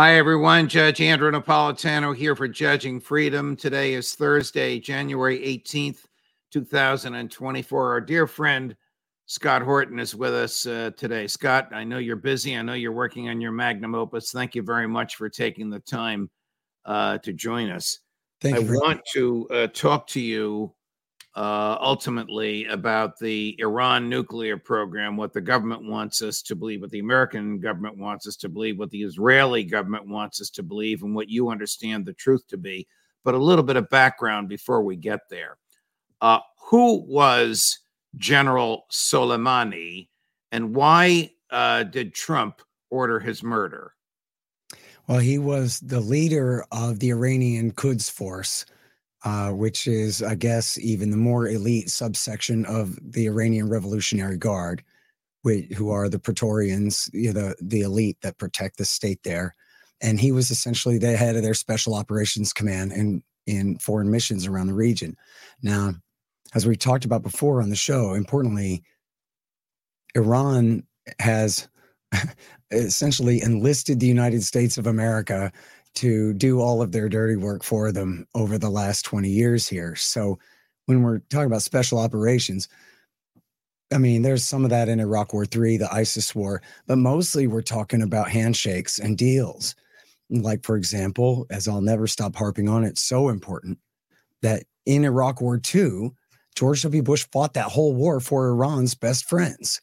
Hi, everyone. Judge Andrew Napolitano here for Judging Freedom. Today is Thursday, January 18th, 2024. Our dear friend Scott Horton is with us uh, today. Scott, I know you're busy. I know you're working on your magnum opus. Thank you very much for taking the time uh, to join us. Thank I you. want to uh, talk to you uh, ultimately about the Iran nuclear program, what the government wants us to believe, what the American government wants us to believe, what the Israeli government wants us to believe, and what you understand the truth to be. But a little bit of background before we get there. Uh, who was General Soleimani, and why uh, did Trump order his murder? Well, he was the leader of the Iranian Quds Force, uh, which is, I guess, even the more elite subsection of the Iranian Revolutionary Guard, which, who are the Praetorians, you know, the the elite that protect the state there. And he was essentially the head of their special operations command in in foreign missions around the region. Now, as we talked about before on the show, importantly, Iran has essentially enlisted the United States of America to do all of their dirty work for them over the last 20 years here. So when we're talking about special operations, I mean, there's some of that in Iraq War III, the ISIS war, but mostly we're talking about handshakes and deals. Like, for example, as I'll never stop harping on, it's so important that in Iraq War II, George W. Bush fought that whole war for Iran's best friends.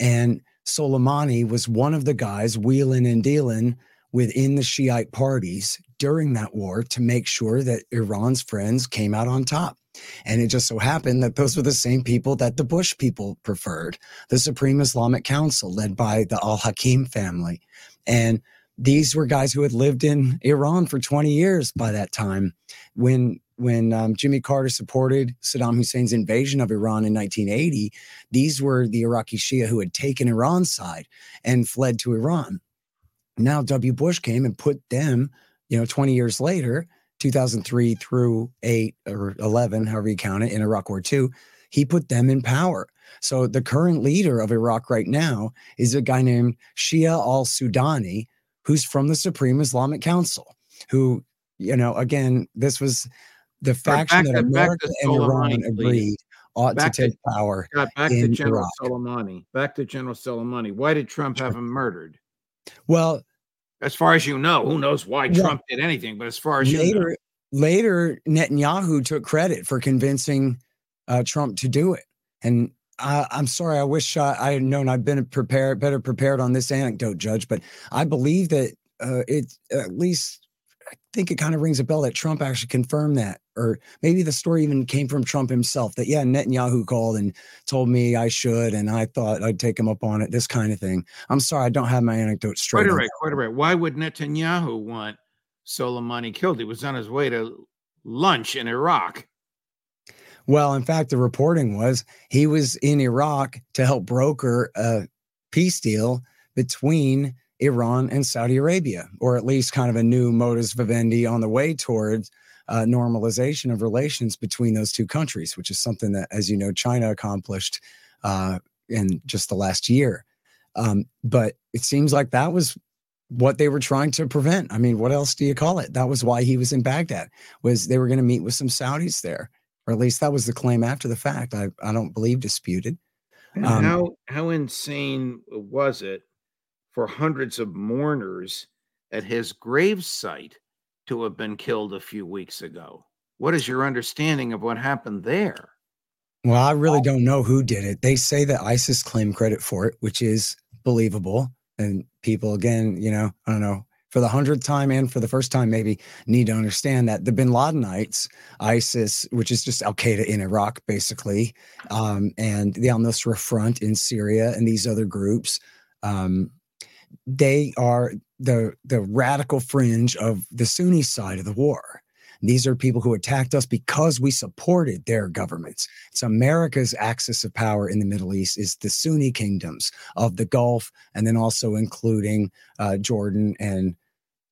And Soleimani was one of the guys wheeling and dealing within the Shiite parties during that war to make sure that Iran's friends came out on top. And it just so happened that those were the same people that the Bush people preferred the Supreme Islamic Council, led by the Al Hakim family. And these were guys who had lived in Iran for 20 years by that time. When when um, Jimmy Carter supported Saddam Hussein's invasion of Iran in 1980, these were the Iraqi Shia who had taken Iran's side and fled to Iran. Now W. Bush came and put them, you know, 20 years later, 2003 through 8 or 11, however you count it, in Iraq War II, he put them in power. So the current leader of Iraq right now is a guy named Shia al Sudani, who's from the Supreme Islamic Council, who, you know, again, this was the faction back that America to and Iran please. agreed ought Back to to- take power. Got back to General Iraq. Soleimani. Back to General Soleimani. Why did Trump have him murdered? Well, As far as you know, who knows why Yeah. Trump did anything? But as far as you know, later, later Netanyahu took credit for convincing uh, Trump to do it. And I, I'm sorry, I wish I, I had known I'd been prepared, better prepared on this anecdote, Judge. But I believe that uh, it at least I think it kind of rings a bell that Trump actually confirmed that, or maybe the story even came from Trump himself. That yeah, Netanyahu called and told me I should, and I thought I'd take him up on it. This kind of thing. I'm sorry, I don't have my anecdote straight. quite right, quite right. Why would Netanyahu want Soleimani killed? He was on his way to lunch in Iraq. Well, in fact, the reporting was he was in Iraq to help broker a peace deal between Iran and Saudi Arabia, or at least kind of a new modus vivendi on the way towards uh, normalization of relations between those two countries, which is something that, as you know, China accomplished uh, in just the last year. Um, but it seems like that was what they were trying to prevent. I mean, what else do you call it? That was why he was in Baghdad. Was they were going to meet with some Saudis there or at least that was the claim after the fact. I, I don't believe disputed. Um, how how insane was it for hundreds of mourners at his grave site to have been killed a few weeks ago. What is your understanding of what happened there? Well, I really don't know who did it. They say that ISIS claimed credit for it, which is believable. And people, again, you know, I don't know, for the hundredth time and for the first time, maybe need to understand that the bin Ladenites, ISIS, which is just Al Qaeda in Iraq, basically, um, and the Al Nusra Front in Syria and these other groups, um, they are the the radical fringe of the Sunni side of the war. These are people who attacked us because we supported their governments. It's America's axis of power in the Middle East is the Sunni kingdoms of the Gulf, and then also including uh, Jordan and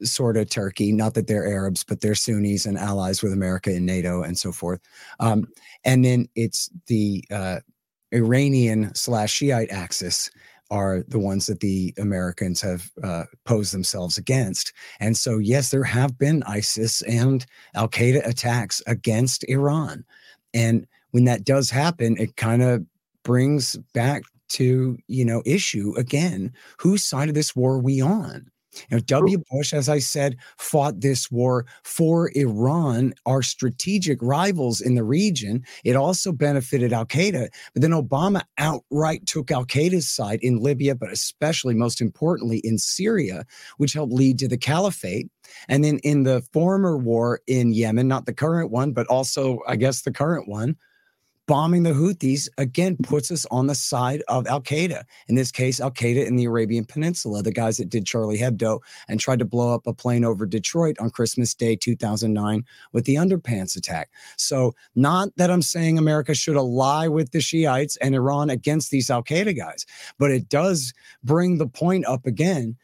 sort of Turkey. Not that they're Arabs, but they're Sunnis and allies with America and NATO and so forth. Um, and then it's the uh, Iranian slash Shiite axis are the ones that the Americans have uh, posed themselves against. And so, yes, there have been ISIS and Al Qaeda attacks against Iran. And when that does happen, it kind of brings back to, you know, issue again whose side of this war are we on? You know, W. Bush, as I said, fought this war for Iran, our strategic rivals in the region. It also benefited Al Qaeda. But then Obama outright took Al Qaeda's side in Libya, but especially, most importantly, in Syria, which helped lead to the caliphate. And then in the former war in Yemen, not the current one, but also, I guess, the current one, bombing the Houthis again puts us on the side of Al Qaeda. In this case, Al Qaeda in the Arabian Peninsula, the guys that did Charlie Hebdo and tried to blow up a plane over Detroit on Christmas Day 2009 with the underpants attack. So, not that I'm saying America should ally with the Shiites and Iran against these Al Qaeda guys, but it does bring the point up again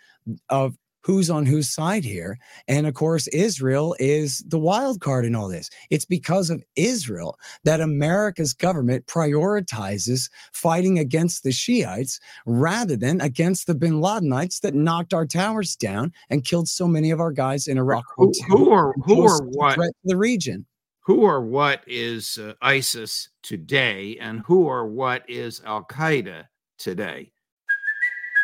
of who's on whose side here. And of course, Israel is the wild card in all this. It's because of Israel that America's government prioritizes fighting against the Shiites rather than against the bin Ladenites that knocked our towers down and killed so many of our guys in Iraq. Who, who are who are what the region? Who or what is uh, ISIS today, and who or what is Al Qaeda today?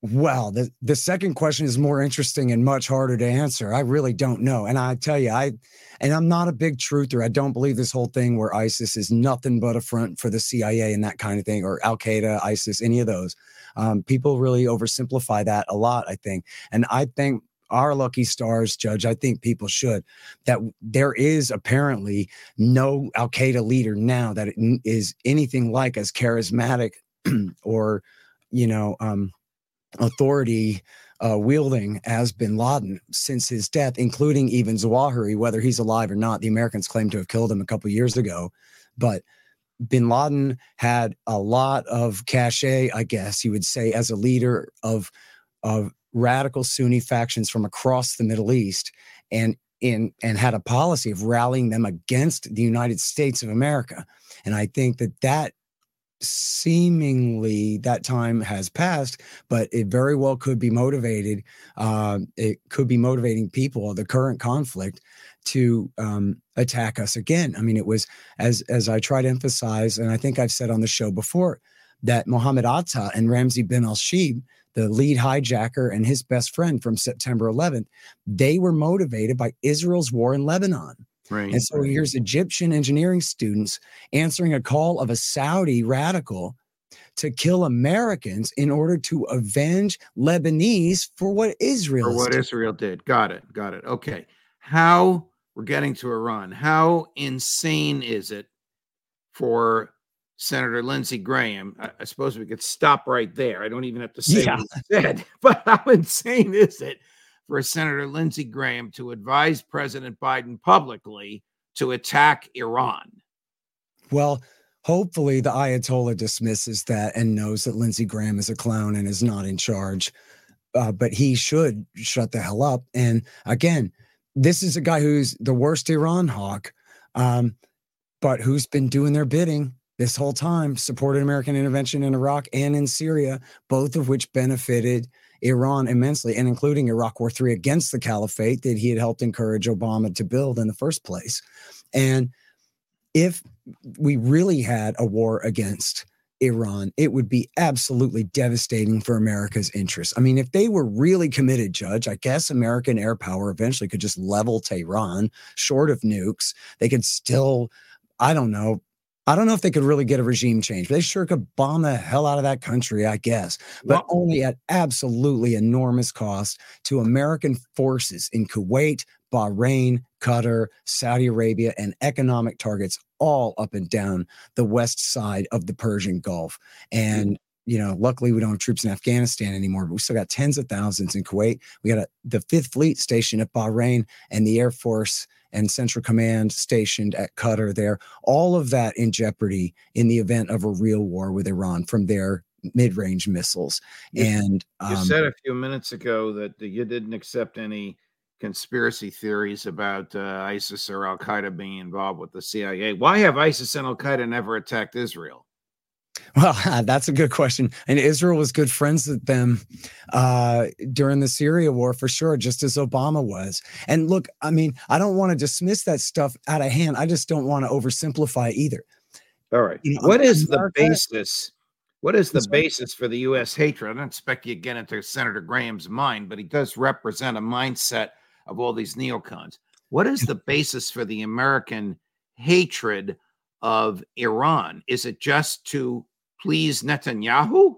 Well, the, the second question is more interesting and much harder to answer. I really don't know. And I tell you, I and I'm not a big truther. I don't believe this whole thing where ISIS is nothing but a front for the CIA and that kind of thing, or Al Qaeda, ISIS, any of those. Um, people really oversimplify that a lot, I think. And I think our lucky stars, Judge, I think people should, that there is apparently no Al Qaeda leader now that is anything like as charismatic or, you know, um, authority uh, wielding as bin Laden since his death, including even Zawahiri, whether he's alive or not. The Americans claim to have killed him a couple years ago, but bin Laden had a lot of cachet, I guess you would say, as a leader of of radical Sunni factions from across the Middle East, and in and had a policy of rallying them against the United States of America. And I think that that seemingly that time has passed, but it very well could be motivated. Uh, it could be motivating people, the current conflict, to um, attack us again. I mean, it was as as I try to emphasize, and I think I've said on the show before that Mohammed Atta and Ramzi bin al Shibh, the lead hijacker and his best friend from September 11th, they were motivated by Israel's war in Lebanon. Right. And so here's Egyptian engineering students answering a call of a Saudi radical to kill Americans in order to avenge Lebanese for what Israel for what did. Israel did. Got it. Got it. Okay. How we're getting to Iran. How insane is it for Senator Lindsey Graham. I, I, suppose we could stop right there. I don't even have to say Yeah. what he said, but how insane is it for Senator Lindsey Graham to advise President Biden publicly to attack Iran? Well, hopefully the Ayatollah dismisses that and knows that Lindsey Graham is a clown and is not in charge. Uh, but he should shut the hell up. And again, this is a guy who's the worst Iran hawk, um, but who's been doing their bidding this whole time, supported American intervention in Iraq and in Syria, both of which benefited Iran immensely, and including Iraq War III against the caliphate that he had helped encourage Obama to build in the first place. And if we really had a war against Iran, it would be absolutely devastating for America's interests. I mean, if they were really committed, Judge, I guess American air power eventually could just level Tehran short of nukes. They could still, I don't know. I don't know if they could really get a regime change, they sure could bomb the hell out of that country, I guess, but Well- only at absolutely enormous cost to American forces in Kuwait, Bahrain, Qatar, Saudi Arabia, and economic targets all up and down the west side of the Persian Gulf. Hmm. And you know, luckily we don't have troops in Afghanistan anymore, but we still got tens of thousands in Kuwait. We got a, the Fifth Fleet stationed at Bahrain and the Air Force and Central Command stationed at Qatar there. All of that in jeopardy in the event of a real war with Iran from their mid-range missiles. You- and You um, said a few minutes ago that you didn't accept any conspiracy theories about uh, ISIS or Al Qaeda being involved with the CIA. Why have ISIS and Al Qaeda never attacked Israel? Well, that's a good question. And Israel was good friends with them uh, during the Syria war for sure, just as Obama was. And look, I mean, I don't want to dismiss that stuff out of hand. I just don't want to oversimplify either. All right. You know, what is the basis? What is the basis for the U.S. hatred? I don't expect you to get into Senator Graham's mind, but he does represent a mindset of all these neocons. What is the basis for the American hatred of Iran? Is it just to please Netanyahu?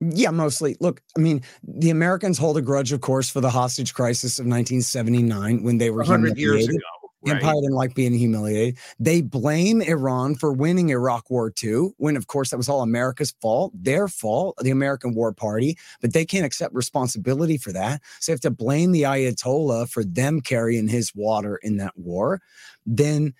Yeah, mostly. Look, I mean, the Americans hold a grudge, of course, for the hostage crisis of 1979 when they were 100 years humiliated. ago. Right? Empire didn't like being humiliated. They blame Iran for winning Iraq War II, when of course that was all America's fault, their fault, the American War Party, but they can't accept responsibility for that. So they have to blame the Ayatollah for them carrying his water in that war. Then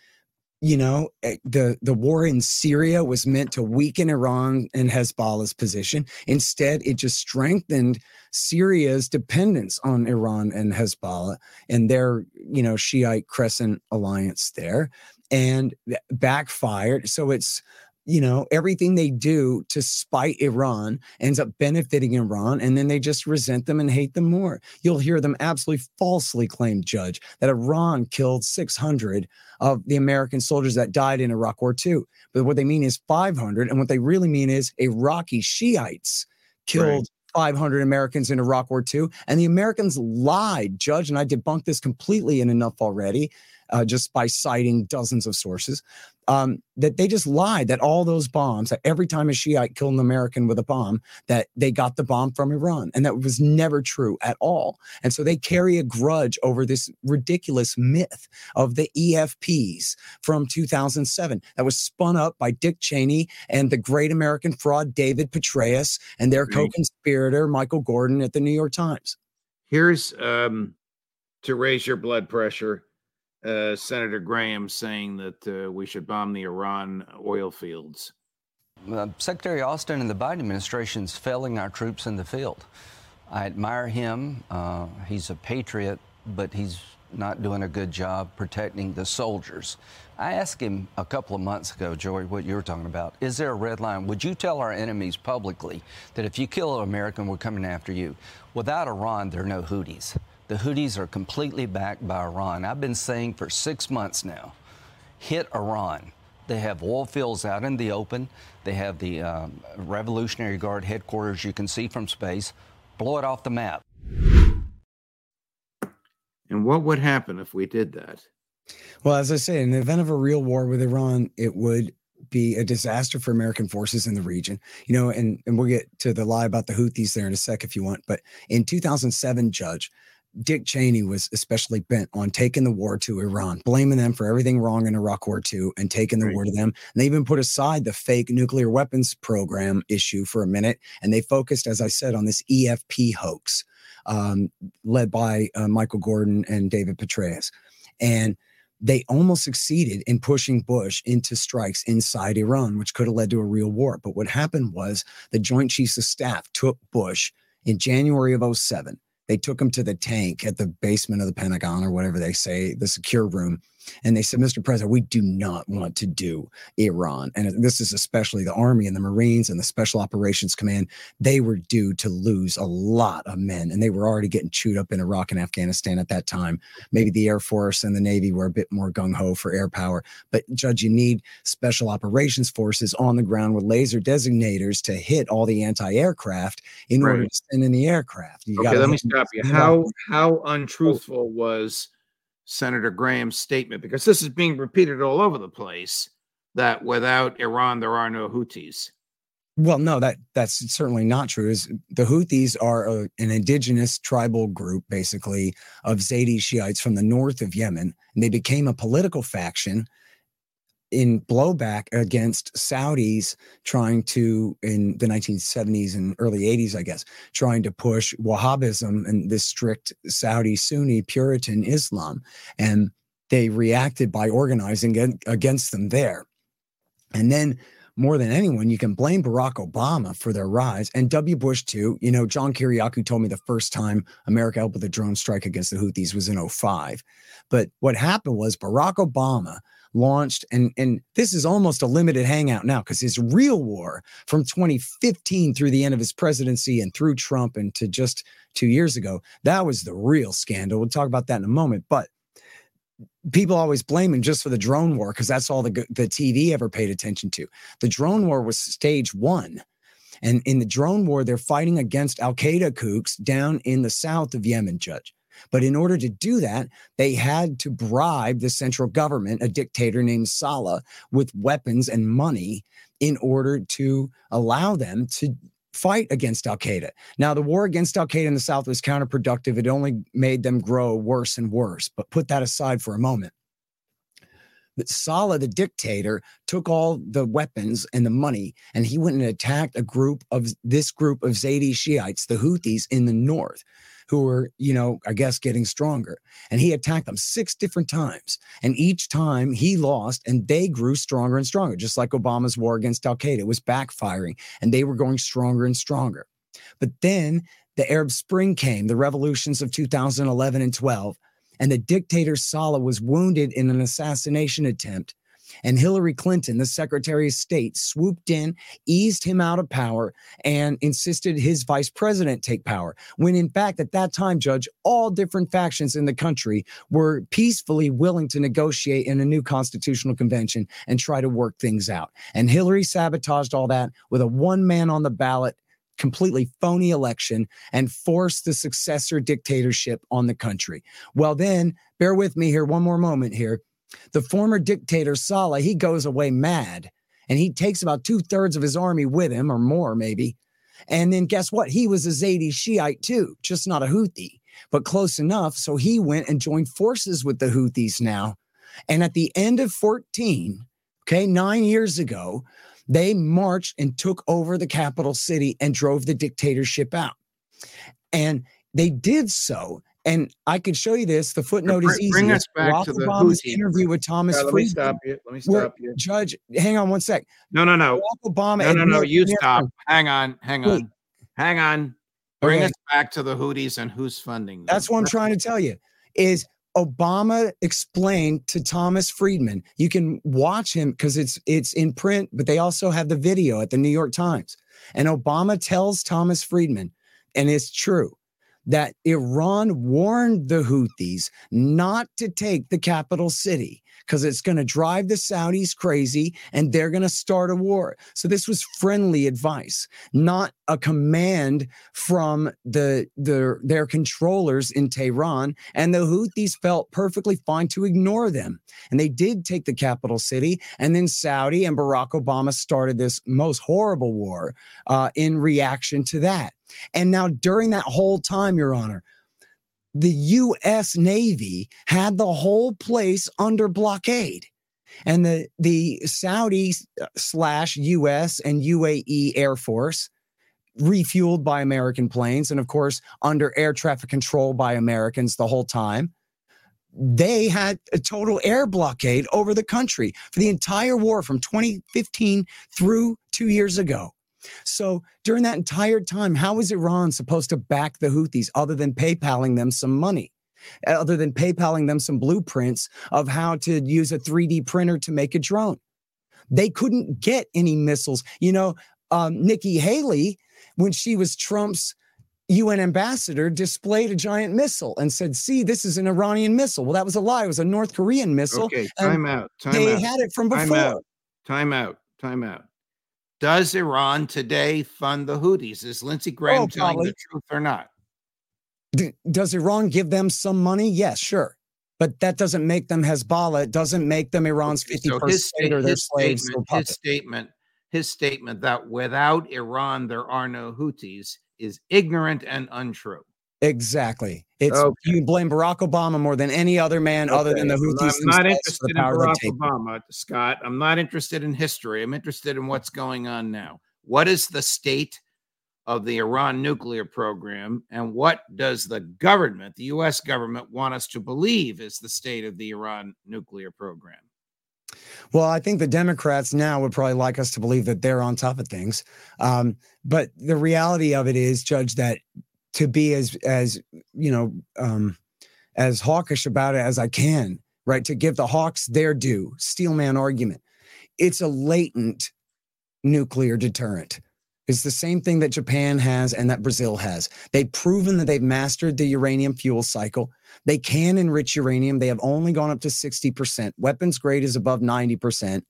you know eh, the the war in Syria was meant to weaken Iran and Hezbollah's position. Instead, it just strengthened Syria's dependence on Iran and Hezbollah and their you know Shiite Crescent alliance there, and backfired. So it's you know everything they do to spite Iran ends up benefiting Iran, and then they just resent them and hate them more. You'll hear them absolutely falsely claim, Judge, that Iran killed 600 of the American soldiers that died in Iraq War II. But what they mean is 500, and what they really mean is Iraqi Shiites killed 500 Americans in Iraq War II. And the Americans lied, Judge, and I debunked this completely in enough already, uh, just by citing dozens of sources, um, that they just lied that all those bombs, that every time a Shiite killed an American with a bomb, that they got the bomb from Iran. And that was never true at all. And so they carry a grudge over this ridiculous myth of the EFPs from 2007 that was spun up by Dick Cheney and the great American fraud David Petraeus and their co-conspirator Michael Gordon at the New York Times. Here's um, to raise your blood pressure. Uh, Senator Graham saying that uh, we should bomb the Iran oil fields. Uh, Secretary Austin and the Biden administration is failing our troops in the field. I admire him. Uh, he's a patriot, but he's not doing a good job protecting the soldiers. I asked him a couple of months ago, Joey, what you were talking about. Is there a red line? Would you tell our enemies publicly that if you kill an American, we're coming after you? Without Iran, there are no Houthis. The Houthis are completely backed by Iran. I've been saying for six months now hit Iran. They have oil fields out in the open. They have the um, Revolutionary Guard headquarters you can see from space. Blow it off the map. And what would happen if we did that? Well, as I say, in the event of a real war with Iran, it would be a disaster for American forces in the region. You know, and, and we'll get to the lie about the Houthis there in a sec if you want. But in 2007, Judge, Dick Cheney was especially bent on taking the war to Iran, blaming them for everything wrong in Iraq War II and taking the right. war to them. And they even put aside the fake nuclear weapons program issue for a minute. And they focused, as I said, on this EFP hoax um, led by uh, Michael Gordon and David Petraeus. And they almost succeeded in pushing Bush into strikes inside Iran, which could have led to a real war. But what happened was the Joint Chiefs of Staff took Bush in January of 07 they took him to the tank at the basement of the Pentagon or whatever they say, the secure room. And they said, Mr. President, we do not want to do Iran. And this is especially the Army and the Marines and the Special Operations Command. They were due to lose a lot of men, and they were already getting chewed up in Iraq and Afghanistan at that time. Maybe the Air Force and the Navy were a bit more gung ho for air power. But, Judge, you need Special Operations Forces on the ground with laser designators to hit all the anti aircraft in right. order to send in the aircraft. You okay, let me stop you. How, how oh. untruthful was Senator Graham's statement because this is being repeated all over the place that without Iran there are no Houthis. Well, no, that that's certainly not true. Is the Houthis are a, an indigenous tribal group, basically of Zaidi Shiites from the north of Yemen, and they became a political faction in blowback against Saudis trying to, in the 1970s and early 80s, I guess, trying to push Wahhabism and this strict Saudi Sunni Puritan Islam. And they reacted by organizing against them there. And then more than anyone, you can blame Barack Obama for their rise and W. Bush too. You know, John Kiriakou told me the first time America helped with a drone strike against the Houthis was in 05. But what happened was Barack Obama launched and and this is almost a limited hangout now because his real war from 2015 through the end of his presidency and through Trump and to just 2 years ago that was the real scandal. We'll talk about that in a moment but people always blame him just for the drone war because that's all the the TV ever paid attention to. The drone war was stage 1 and in the drone war they're fighting against al-Qaeda kooks down in the south of Yemen judge but in order to do that, they had to bribe the central government, a dictator named Saleh, with weapons and money in order to allow them to fight against Al Qaeda. Now, the war against Al Qaeda in the South was counterproductive. It only made them grow worse and worse. But put that aside for a moment. But Saleh, the dictator, took all the weapons and the money, and he went and attacked a group of this group of Zaidi Shiites, the Houthis in the north who were, you know, I guess getting stronger. And he attacked them six different times. And each time he lost and they grew stronger and stronger, just like Obama's war against Al Qaeda was backfiring and they were going stronger and stronger. But then the Arab Spring came, the revolutions of 2011 and 12, and the dictator Saleh was wounded in an assassination attempt and Hillary Clinton, the Secretary of State, swooped in, eased him out of power, and insisted his vice president take power. When in fact, at that time, Judge, all different factions in the country were peacefully willing to negotiate in a new constitutional convention and try to work things out. And Hillary sabotaged all that with a one man on the ballot completely phony election and forced the successor dictatorship on the country. Well, then, bear with me here one more moment here. The former dictator Saleh, he goes away mad and he takes about two thirds of his army with him or more, maybe. And then guess what? He was a Zaidi Shiite too, just not a Houthi, but close enough. So he went and joined forces with the Houthis now. And at the end of 14, okay, nine years ago, they marched and took over the capital city and drove the dictatorship out. And they did so and I could show you this. The footnote bring, is easy. Bring us back Roth to the Obama's interview with Thomas. let me stop you. Let me stop you. Judge, hang on one sec. No, no, no. Barack Obama. No, no, no. You stop. Hang on. Hang on. Wait. Hang on. Bring okay. us back to the Houthis and who's funding them. That's what I'm trying to tell you. Is Obama explained to Thomas Friedman. You can watch him because it's it's in print, but they also have the video at the New York Times. And Obama tells Thomas Friedman, and it's true that Iran warned the Houthis not to take the capital city because it's going to drive the Saudis crazy and they're going to start a war. So this was friendly advice, not a command from the, the their controllers in Tehran. And the Houthis felt perfectly fine to ignore them. And they did take the capital city. And then Saudi and Barack Obama started this most horrible war uh, in reaction to that. And now, during that whole time, Your Honor, the US Navy had the whole place under blockade. And the, the Saudi slash US and UAE Air Force, refueled by American planes, and of course, under air traffic control by Americans the whole time, they had a total air blockade over the country for the entire war from 2015 through two years ago. So during that entire time, how is Iran supposed to back the Houthis other than PayPaling them some money? Other than PayPaling them some blueprints of how to use a 3D printer to make a drone. They couldn't get any missiles. You know, um, Nikki Haley, when she was Trump's UN ambassador displayed a giant missile and said, "See, this is an Iranian missile." Well, that was a lie. It was a North Korean missile. Okay, time out. Time they out. had it from before. Time out. Time out. Time out. Does Iran today fund the Houthis? Is Lindsey Graham Oh, telling probably. the truth or not? D- does Iran give them some money? Yes, sure. But that doesn't make them Hezbollah. It doesn't make them Iran's Okay, 50 so percent his, or their his slaves statement, his statement, his statement that without Iran there are no Houthis is ignorant and untrue. Exactly. It's Okay. you blame Barack Obama more than any other man other than the Okay, Houthis I'm not interested in Barack. Obama, Scott. I'm not interested in history. I'm interested in what's going on now. What is the state of the Iran nuclear program, and what does the government, the U.S. government, want us to believe is the state of the Iran nuclear program? Well, I think the Democrats now would probably like us to believe that they're on top of things. Um, but the reality of it is, Judge, that to be as as you know um, as hawkish about it as I can, right? To give the Hawks their due, Steelman argument. It's a latent nuclear deterrent. It's the same thing that Japan has and that Brazil has. They've proven that they've mastered the uranium fuel cycle. They can enrich uranium. They have only gone up to 60%. Weapons grade is above 90%.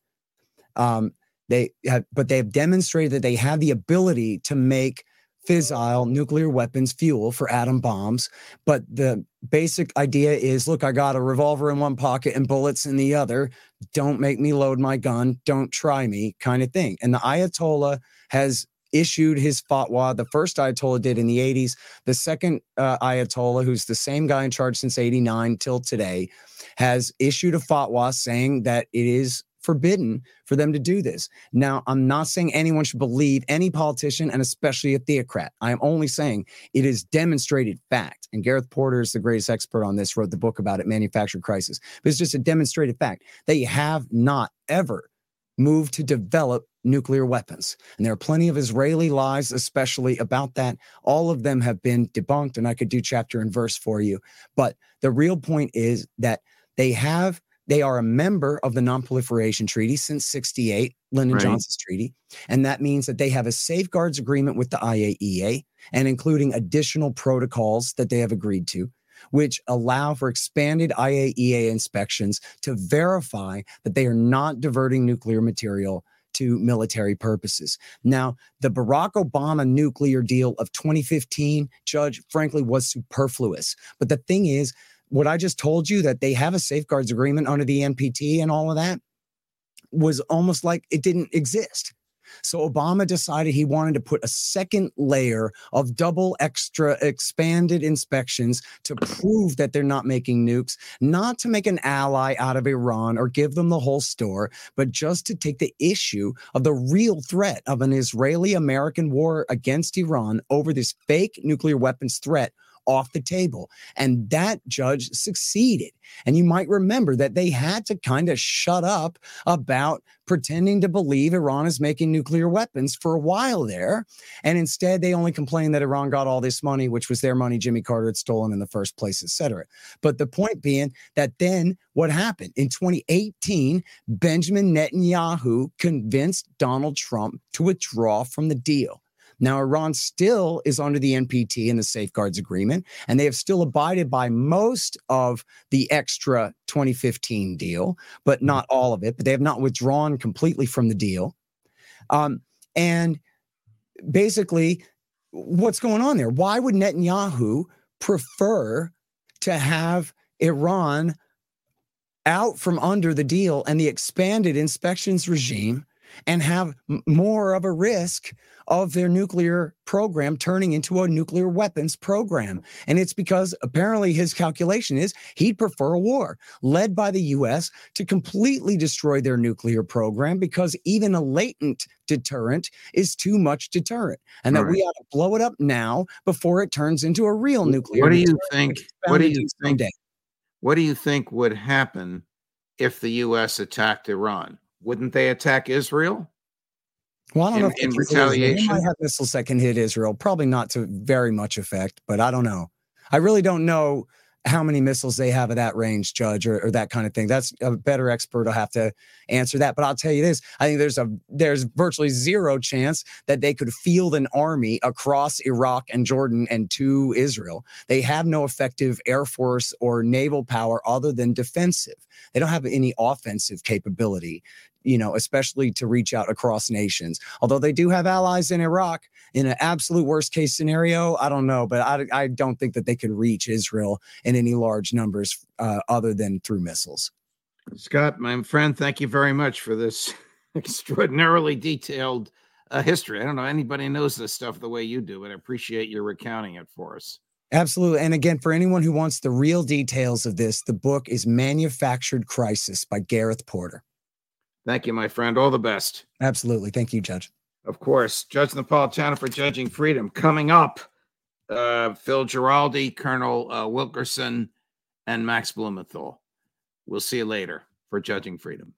Um, they have, but they have demonstrated that they have the ability to make fissile nuclear weapons fuel for atom bombs. But the basic idea is look, I got a revolver in one pocket and bullets in the other. Don't make me load my gun. Don't try me, kind of thing. And the Ayatollah has issued his fatwa. The first Ayatollah did in the 80s. The second uh, Ayatollah, who's the same guy in charge since 89 till today, has issued a fatwa saying that it is forbidden for them to do this. Now, I'm not saying anyone should believe any politician and especially a theocrat. I am only saying it is demonstrated fact. And Gareth Porter is the greatest expert on this, wrote the book about it, Manufactured Crisis. But it's just a demonstrated fact. They have not ever moved to develop nuclear weapons. And there are plenty of Israeli lies, especially about that. All of them have been debunked, and I could do chapter and verse for you. But the real point is that they have, they are a member of the Non-Proliferation Treaty since 68, Lyndon Right. Johnson's treaty. And that means that they have a safeguards agreement with the IAEA and including additional protocols that they have agreed to. Which allow for expanded IAEA inspections to verify that they are not diverting nuclear material to military purposes. Now, the Barack Obama nuclear deal of 2015, Judge, frankly, was superfluous. But the thing is, what I just told you that they have a safeguards agreement under the NPT and all of that was almost like it didn't exist. So Obama decided he wanted to put a second layer of double extra expanded inspections to prove that they're not making nukes, not to make an ally out of Iran or give them the whole store, but just to take the issue of the real threat of an Israeli American war against Iran over this fake nuclear weapons threat off the table. And that judge succeeded. And you might remember that they had to kind of shut up about pretending to believe Iran is making nuclear weapons for a while there. And instead, they only complained that Iran got all this money, which was their money Jimmy Carter had stolen in the first place, et cetera. But the point being that then what happened in 2018, Benjamin Netanyahu convinced Donald Trump to withdraw from the deal. Now, Iran still is under the NPT and the Safeguards Agreement, and they have still abided by most of the extra 2015 deal, but not all of it. But they have not withdrawn completely from the deal. Um, and basically, what's going on there? Why would Netanyahu prefer to have Iran out from under the deal and the expanded inspections regime and have more of a risk of their nuclear program turning into a nuclear weapons program. And it's because apparently his calculation is he'd prefer a war led by the US to completely destroy their nuclear program because even a latent deterrent is too much deterrent and that Right. we ought to blow it up now before it turns into a real nuclear What do you think? What do you think? someday. What do you think would happen if the U.S. attacked Iran? Wouldn't they attack Israel? Well, I don't know in- if they in Israel. They might have missiles that can hit Israel. Probably not to very much effect, but I don't know. I really don't know how many missiles they have at that range, Judge, or, or that kind of thing. That's a better expert will have to answer that. But I'll tell you this: I think there's a there's virtually zero chance that they could field an army across Iraq and Jordan and to Israel. They have no effective air force or naval power other than defensive. They don't have any offensive capability you know, especially to reach out across nations. Although they do have allies in Iraq, in an absolute worst case scenario, I don't know, but I, I don't think that they could reach Israel in any large numbers uh, other than through missiles. Scott, my friend, thank you very much for this extraordinarily detailed uh, history. I don't know anybody knows this stuff the way you do, but I appreciate your recounting it for us. Absolutely. And again, for anyone who wants the real details of this, the book is Manufactured Crisis by Gareth Porter. Thank you, my friend. All the best. Absolutely. Thank you, Judge. Of course, Judge Napolitano for Judging Freedom. Coming up, uh, Phil Giraldi, Colonel uh, Wilkerson, and Max Blumenthal. We'll see you later for Judging Freedom.